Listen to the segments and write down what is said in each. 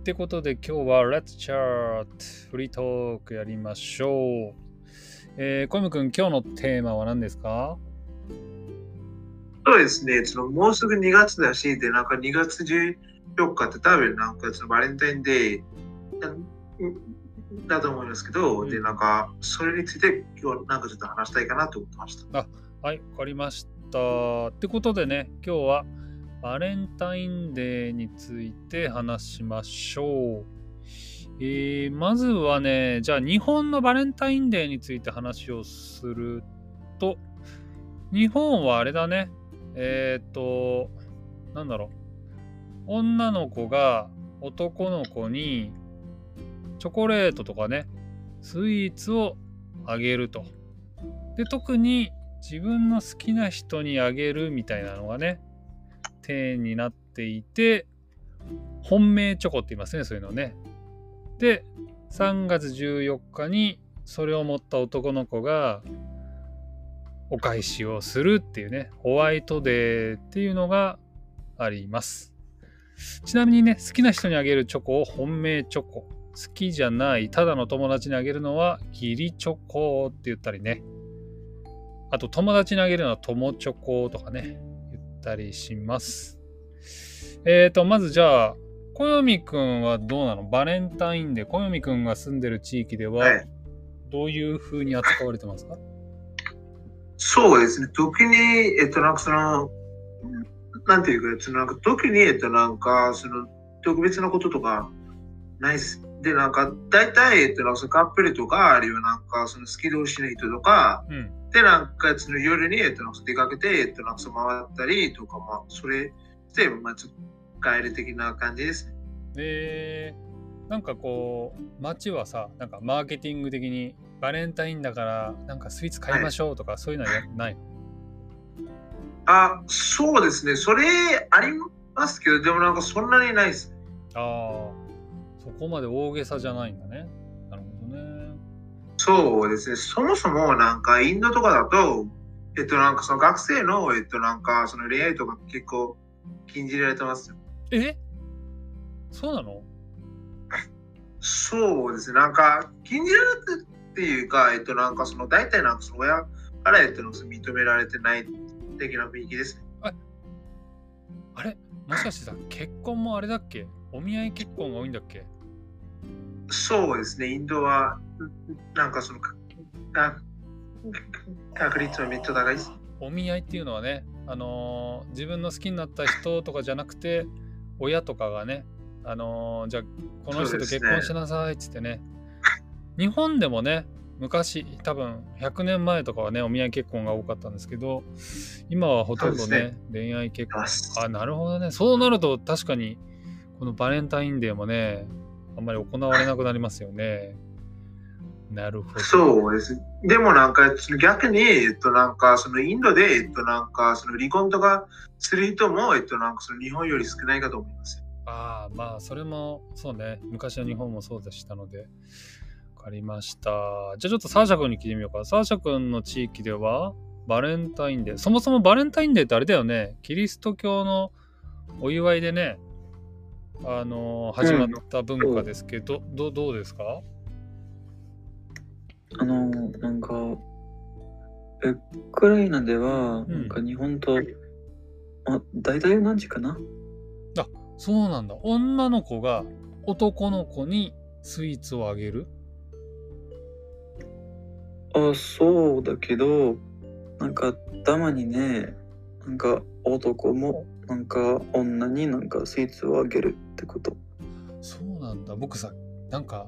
ってことで今日は Let's Chat フリートークやりましょう。えー、小山くん、今日のテーマは何ですか？そうですね、そのもうすぐ2月だし、で、なんか2月14日って多分なんかそのバレンタインデーだと思いますけど、うん、で、なんかそれについて今日なんかちょっと話したいかなと思ってました。あはい、わかりました。ってことでね、今日はバレンタインデーについて話しましょう。えー、まずはね、じゃあ日本のバレンタインデーについて話をすると、日本はあれだね、えっ、ー、と、なんだろう、女の子が男の子にチョコレートとかね、スイーツをあげると。で、特に自分の好きな人にあげるみたいなのがね、体になっていて、本命チョコって言いますね、そういうのね。で、3月14日にそれを持った男の子がお返しをするっていうね、ホワイトデーっていうのがあります。ちなみにね、好きな人にあげるチョコを本命チョコ。好きじゃない、ただの友達にあげるのは義理チョコって言ったりね。あと友達にあげるのは友チョコとかね。ったりします。えっ、ー、と、まずじゃあ、小読くんはどうなの？バレンタインで小読くんが住んでる地域では、どういうふうに扱われてますか、はい、そうですね。特に、えっと、なんかその、なんていうか、そのなんか特に、えっと、なんか、その、特別なこととか、ないっす。で、なんか、大体、えっと、なんかカップルとか、あるいはなんか、その好き同士の人とか、うん、で、なんか、その夜に、えっと、なんか出かけて、えっと、なんか回ったりとか、まあ、それで、まあ、ちょっと、帰る的な感じですね。えー、なんかこう、街はさ、なんかマーケティング的に、バレンタインだから、なんかスイーツ買いましょうとか、はい、そういうのはないあ、そうですね。それ、ありますけど、でもなんかそんなにないです。ああ。そこまで大げさじゃないんだね。なるほどね。そうですね。そもそもなんかインドとかだと、えっとなんかその学生の、えっとなんかその恋愛とか結構禁じられてますよ。え？そうなの？そうですね。なんか禁じられてっていうか、えっとなんかその大体なんかその親からえっと認められてない的な雰囲気ですね。あれ？もしかしてさ、結婚もあれだっけ？お見合い結婚が多いんだっけ？そうですね、インドは、なんかその、確率はめっちゃ高いです。お見合いっていうのはね、あのー、自分の好きになった人とかじゃなくて、親とかがね、あのー、じゃあこの人と結婚しなさいっつってね、ね日本でもね、昔、多分100年前とかはね、お見合い結婚が多かったんですけど、今はほとんどね、ね恋愛結婚。あ、なるほどね。そうなると確かに、このバレンタインデーもね、あんまり行われなくなりますよね。なるほど。そうです。でもなんか逆に、えっとなんかそのインドで、えっとなんかその離婚とかする人も、えっとなんかその日本より少ないかと思います。ああ、まあそれもそうね。昔の日本もそうでしたので。わかりました。じゃあちょっとサーシャ君に聞いてみようか。サーシャ君の地域ではバレンタインデー。そもそもバレンタインデーってあれだよね。キリスト教のお祝いでね、あの始まった文化ですけど、うん、どどうですか？あのなんかウクライナでは、なんか日本と、うん、あ大体何時かな？あそうなんだ。女の子が男の子にスイーツをあげる？あそうだけどなんかたまにねなんか男もなんか女になんかスイーツをあげるってこと。そうなんだ。僕さなんか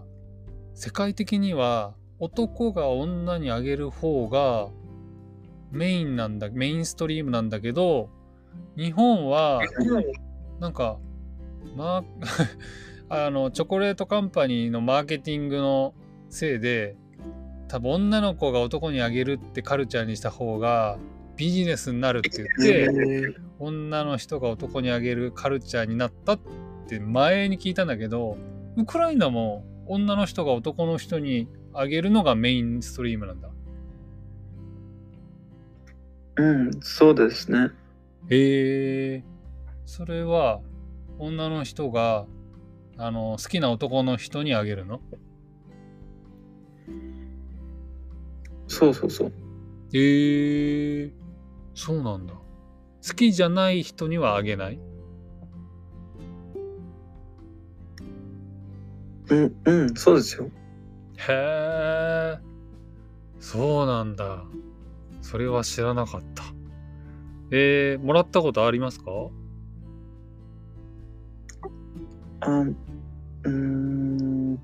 世界的には男が女にあげる方がメインなんだメインストリームなんだけど日本はなんかまあ あのチョコレートカンパニーのマーケティングのせいで多分女の子が男にあげるってカルチャーにした方がビジネスになるって言って女の人が男にあげるカルチャーになったって前に聞いたんだけどウクライナも女の人が男の人にあげるのがメインストリームなんだ。うんそうですね。へえそれは女の人があの好きな男の人にあげるの？そうそうそう。えー、そうなんだ。好きじゃない人にはあげない？うん、うん、そうですよ。へえ、そうなんだ。それは知らなかった。えー、もらったことありますか？あうーん、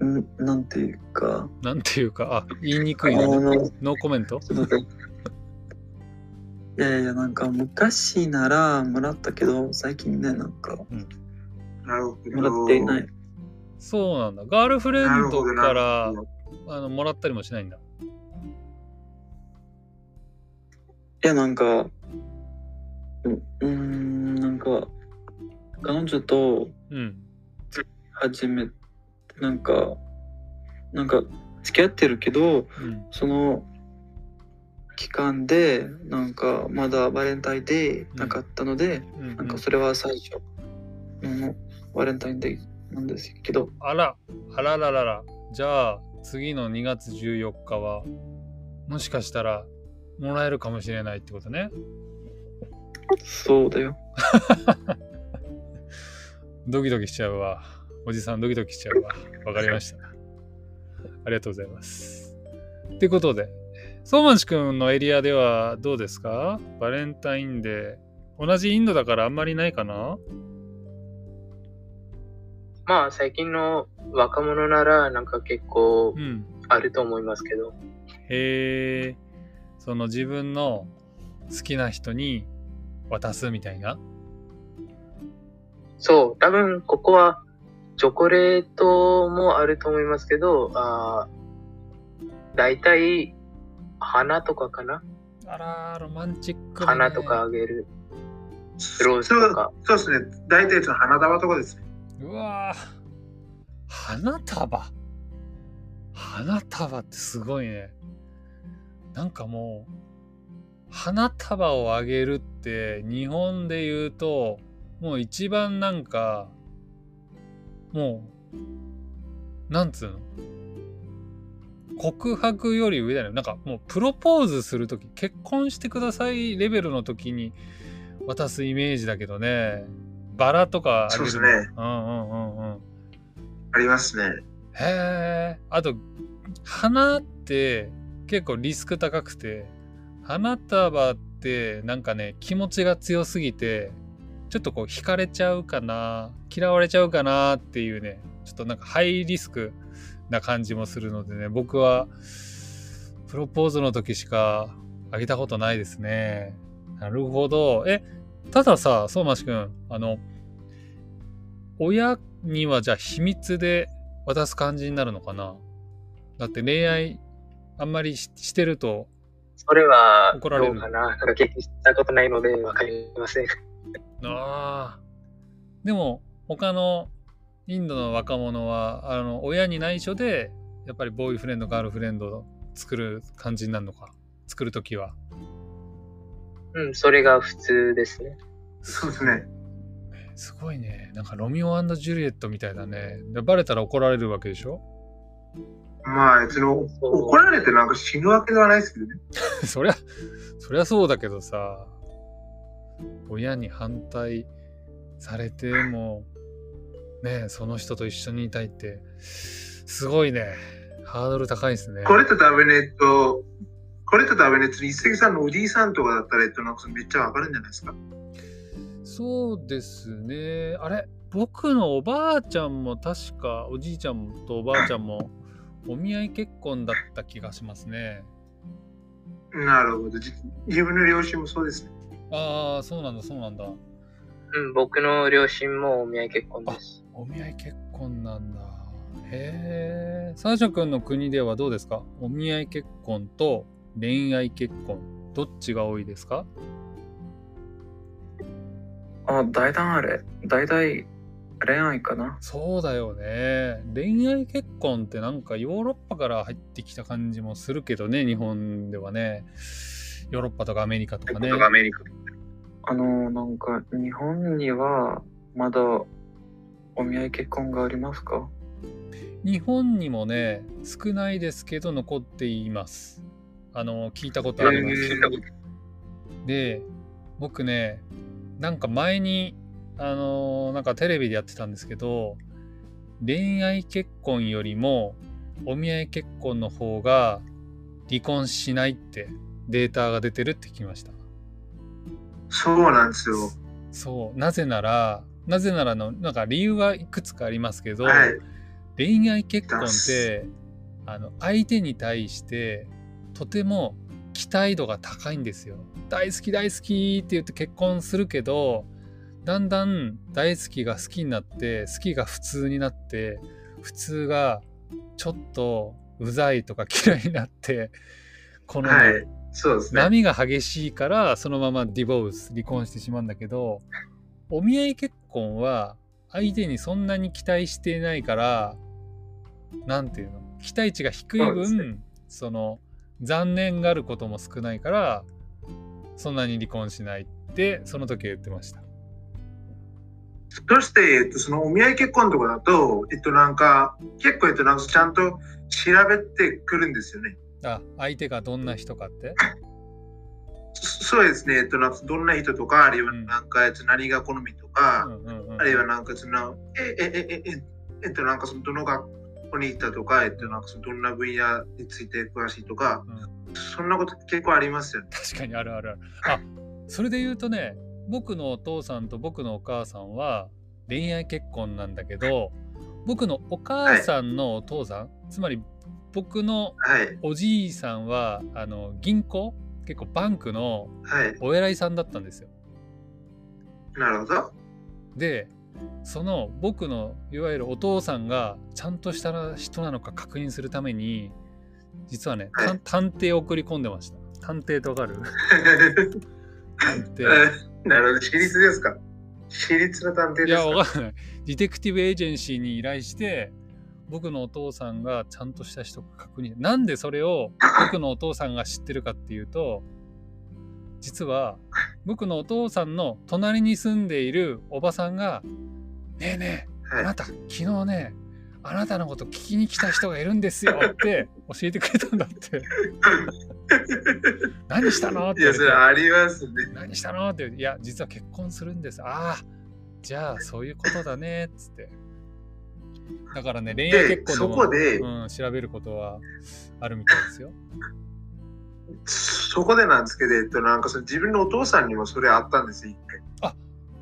うん、なんていうか、なんていうか、あ、言いにくあいのね。の、ノーコメント？いやいや、なんか昔ならもらったけど、最近ね、なんかなるほど。もらっていない。そうなんだ。ガールフレンドからあのもらったりもしないんだ。いや、なんか、うん、なんか、彼女とうん。初めて、なんか、なんか、付き合ってるけど、うん。その期間で、なんか、まだバレンタインデーなかったので、うんなんか、それは最初のバレンタインデーなんですけど、あら、あらららら。じゃあ、次の2月14日は、もしかしたら、もらえるかもしれないってことね。そうだよ。ドキドキしちゃうわ。おじさんドキドキしちゃうわ。わかりました。ありがとうございます。ってことで、相馬市くんのエリアではどうですか？バレンタインデー。同じインドだからあんまりないかな？まあ最近の若者ならなんか結構うん。あると思いますけど。へえ、その自分の好きな人に渡すみたいな？そう、多分ここはチョコレートもあると思いますけど、あー大体花とかかな？あらー、ロマンチックだね花とかあげる。ローズそうとか。そうですね。大体その花束とかですね。うわ花束。花束ってすごいね。なんかもう花束をあげるって日本で言うともう一番なんかもうなんつうの？告白より上だよね。なんかもうプロポーズする時結婚してくださいレベルの時に渡すイメージだけどね。バラとかそうですねうんうんうんうんありますね。へえ。あと、花って結構リスク高くて、花束ってなんかね、気持ちが強すぎて、ちょっとこう惹かれちゃうかな、嫌われちゃうかなっていうね、ちょっとなんかハイリスクな感じもするのでね、僕はプロポーズの時しかあげたことないですね。なるほど。え、たださ、相馬市くん、あの、親にはじゃあ秘密で渡す感じになるのかな？だって恋愛あんまりししてるとそれは怒られる。かな？なんか経験したことないのでわかりません。ああでも他のインドの若者はあの親に内緒でやっぱりボーイフレンドガールフレンドを作る感じになるのか？作るときはうん、それが普通ですね。そうですね。すごいね。なんかロミオジュリエットみたいだね。でバレたら怒られるわけでしょ？まあ、その怒られてなんか死ぬわけではないですけどね。そりゃそりゃそうだけどさ。親に反対されてもねその人と一緒にいたいって。すごいね。ハードル高いですね。これとダメねと、これとダメねと、一石さんのおじいさんとかだったら、えっと、なんかめっちゃわかるんじゃないですか？そうですねあれ僕のおばあちゃんも確かおじいちゃんとおばあちゃんもお見合い結婚だった気がしますねなるほど。じ自分の両親もそうですね。ああそうなんだそうなんだうん、僕の両親もお見合い結婚です。お見合い結婚なんだ。へえ。サーシャ君の国ではどうですか？お見合い結婚と恋愛結婚、どっちが多いですか？あ、大胆あれ。大体恋愛かな。そうだよね。恋愛結婚ってなんかヨーロッパから入ってきた感じもするけどね、日本ではね。ヨーロッパとかアメリカとかね。アメリカ。あの、なんか日本には、まだお見合い結婚がありますか？日本にもね少ないですけど残っていますあの聞いたことあります、えーで僕ねなんか前にあのなんかテレビでやってたんですけど恋愛結婚よりもお見合い結婚の方が離婚しないってデータが出てるって聞きましたそうなんですよ。そうなぜならなぜならのなんか理由はいくつかありますけど、はい。恋愛結婚ってあの相手に対してとても期待度が高いんですよ。大好き大好きって言って結婚するけどだんだん大好きが好きになって好きが普通になって普通がちょっとうざいとか嫌いになってこのね、はい。そうですね。波が激しいからそのままディボース離婚してしまうんだけどお見合い結婚は相手にそんなに期待していないからなんていうの？期待値が低い分その残念があることも少ないからそんなに離婚しないってその時は言ってました。そして、えっと、そのお見合い結婚とかだと、えっと、なんか、結構、えっと、なんかちゃんと調べてくるんですよね。あ相手がどんな人かって？そそうですね。えっと、なんかどんな人とか、あるいはうんなんか、えっと何が好みとか、うんうんうんあるいはなんかその、え、え、え、え、え、えっと、なんかその、どの学校に行ったとか、えっと、なんかその、どんな分野について詳しいとか、そんなこと結構ありますよね。確かにあるあるあそれで言うとね僕のお父さんと僕のお母さんは恋愛結婚なんだけど僕のお母さんのお父さん、つまり僕のはい。おじいさんはあの銀行結構バンクのはい。お偉いさんだったんですよ。なるほど。でその僕のいわゆるお父さんがちゃんとした人なのか確認するために実はね、はい探探偵を送り込んでました。探偵とわかる？探偵。なるほど。私立ですか？私立の探偵いや、ですか？わかんない。ディテクティブエージェンシーに依頼して、僕のお父さんがちゃんとした人か確認。なんでそれを僕のお父さんが知ってるかっていうと、実は僕のお父さんの隣に住んでいるおばさんが、ねえねえ、あは。ないた、昨日ね、あなたのこと聞きに来た人がいるんですよ って教えてくれたんだって。何したの？っていや、それありますね。何したの？っていや実は結婚するんですああじゃあそういうことだねっつってだからね恋愛結婚でもそこでうん、調べることはあるみたいですよそこでなんですけど、えっと、なんかその自分のお父さんにもそれあったんですよ、一回。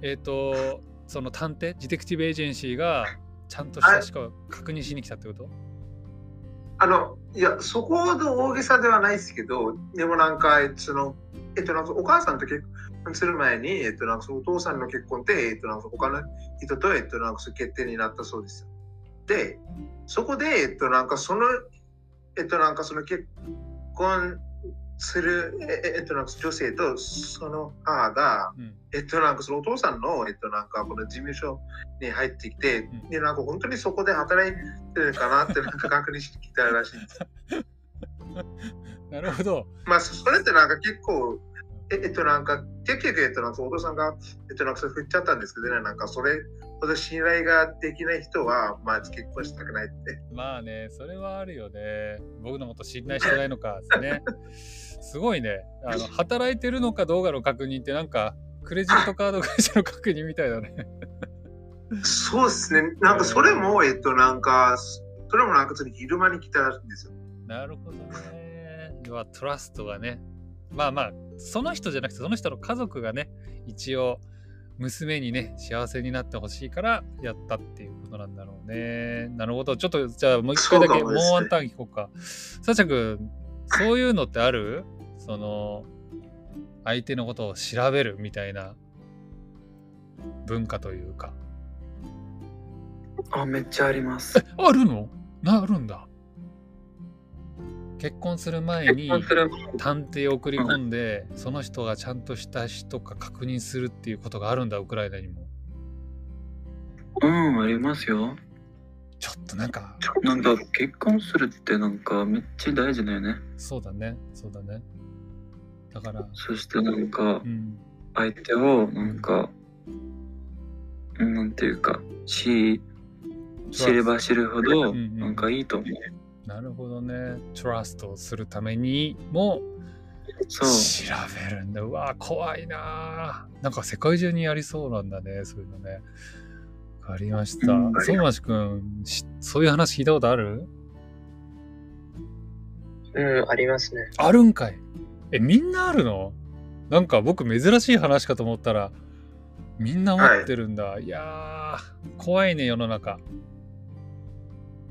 えっ、とその探偵ディテクティブエージェンシーがちゃんとした人を確認しに来たってこと？あの、いや、そこほど大げさではないですけど、でもなんか、その、えっと、なんかお母さんと結婚する前に、えっと、なんかお父さんの結婚って、えっと、なんか他の人と、えっと、なんか決定になったそうですよ。で、そこで、えっと、なんかその、えっと、なんかその結婚する、ええっと、なんか女性とその母が、うん。えっと、なんかそのお父さんの、えっと、なんかこの事務所に入ってきて、うん。で、なんか本当にそこで働いてるかなってなんか確認してきたらしいんです。なるほど。まあ、それってなんか結構、ええっと、なんか、結局、えっと、なんかお父さんが、えっと、なんかそれ振っちゃったんですけどね、なんかそれほど信頼ができない人は、まあ、結婚したくないって。まあねそれはあるよね僕のこと信頼してないのかですね すごいねあの働いてるのかどうかの確認ってなんかクレジットカード会社の確認みたいだねそうですね。なんかそれも、えっと、なんか、それもなんか昼間に来たんですよ。なるほどね。要はトラストがね。まあまあ、その人じゃなくて、その人の家族がね、一応、娘にね、幸せになってほしいからやったっていうことなんだろうね。なるほど。ちょっと、じゃあもう一回だけ、もうワンターン聞こうか。さちゃくん、そういうのってある？その、相手のことを調べるみたいな文化というか。あ、めっちゃあります。あるの？なあるんだ。結婚する前に探偵を送り込んで、その人がちゃんとした人か確認するっていうことがあるんだ、ウクライナにも。うん、ありますよ。ちょっとなんか、なんか結婚するってなんかめっちゃ大事だよね。そうだね、そうだね。だから、そしてなんかうん、相手をなんか、うんなんていうか、し、知れば知るほど、うんうんなんかいいと思う。なるほどね。トラストをするためにもそう。調べるんだ。うわ怖いななんか世界中にやりそうなんだね、そういうのね。わかりました。うん相馬市くん、しそういう話聞いたことある？うん、ありますね。あるんかい。え、みんなあるの？なんか僕珍しい話かと思ったら、みんな持ってるんだ。い、やー、怖いね、世の中。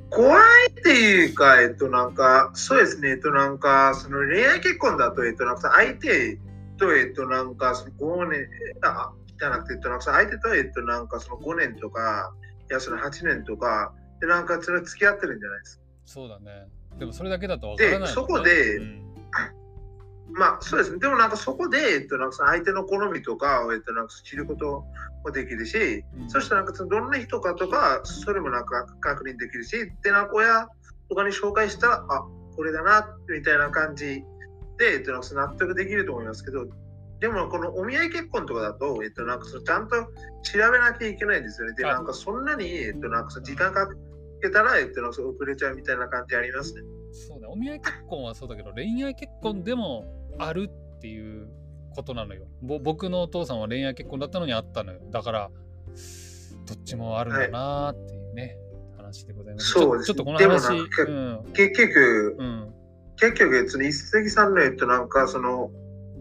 怖いっていうか、えっと、なんか、そうですね、えっと、なんか、その恋愛結婚だと、えっと、なんか、相手と、えっと、なんか、その5年、あ、じゃなくて、えっと、なんか、相手と、えっと、なんか、その5年とか、いや、その8年とか、で、なんか、それ付き合ってるんじゃないですか。そうだね。でもそれだけだとわからないね、でそこでうんまあ、そうですね。でも、なんか、そこで、えっと、なんか、相手の好みとかを、えっと、なんか、知ることもできるし、うんそしてなんかどんな人かとか、それもなんか確認できるし、で、なんか親とかに紹介したら、あ、これだな、みたいな感じで、えっと、なんか納得できると思いますけど、でもこのお見合い結婚とかだと、えっと、なんかそのちゃんと調べなきゃいけないんですよね。で、あなんかそんなに、えっと、なんかその時間かけたら、えっと、なんか遅れちゃうみたいな感じありますね。そうね。お見合い結婚はそうだけど、恋愛結婚でもあるっていうことなのよ。ぼ僕のお父さんは恋愛結婚だったのにあったのよ。だから、どっちもあるんだなーっていうね、話でございます。そうですちょちょっとこの話、なんかうん。結局、うん。結局、えっと、一石さんの、えっと、なんかその、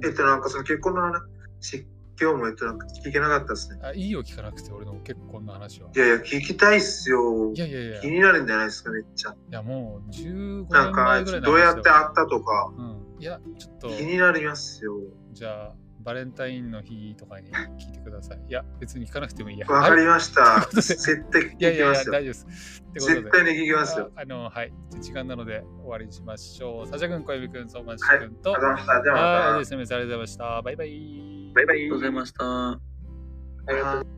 えっと、なんかその結婚の話、今日も、えっと、なんか聞けなかったですね。あいいよ聞かなくて俺の結婚の話は。いやいや、聞きたいっすよい。やいやいや、気いになるんじゃないですか、めっちゃ。やもう15年なんかどうやって会ったとか、うん。いや、ちょっと、気になりますよ。じゃあ、バレンタインの日とかに聞いてください。いや、別に聞かなくてもいいや。わかりまました。絶対聞いやいやいや、きますよ。大丈夫です。で絶対に聞きますよ。ああの、はい。時間なので終わりにしましょう。サシャ君、小指君、相馬市はい君と、ありがとうございました。ありがとうございました。バイバイ。バイバイありがとうございました。ありがとうございます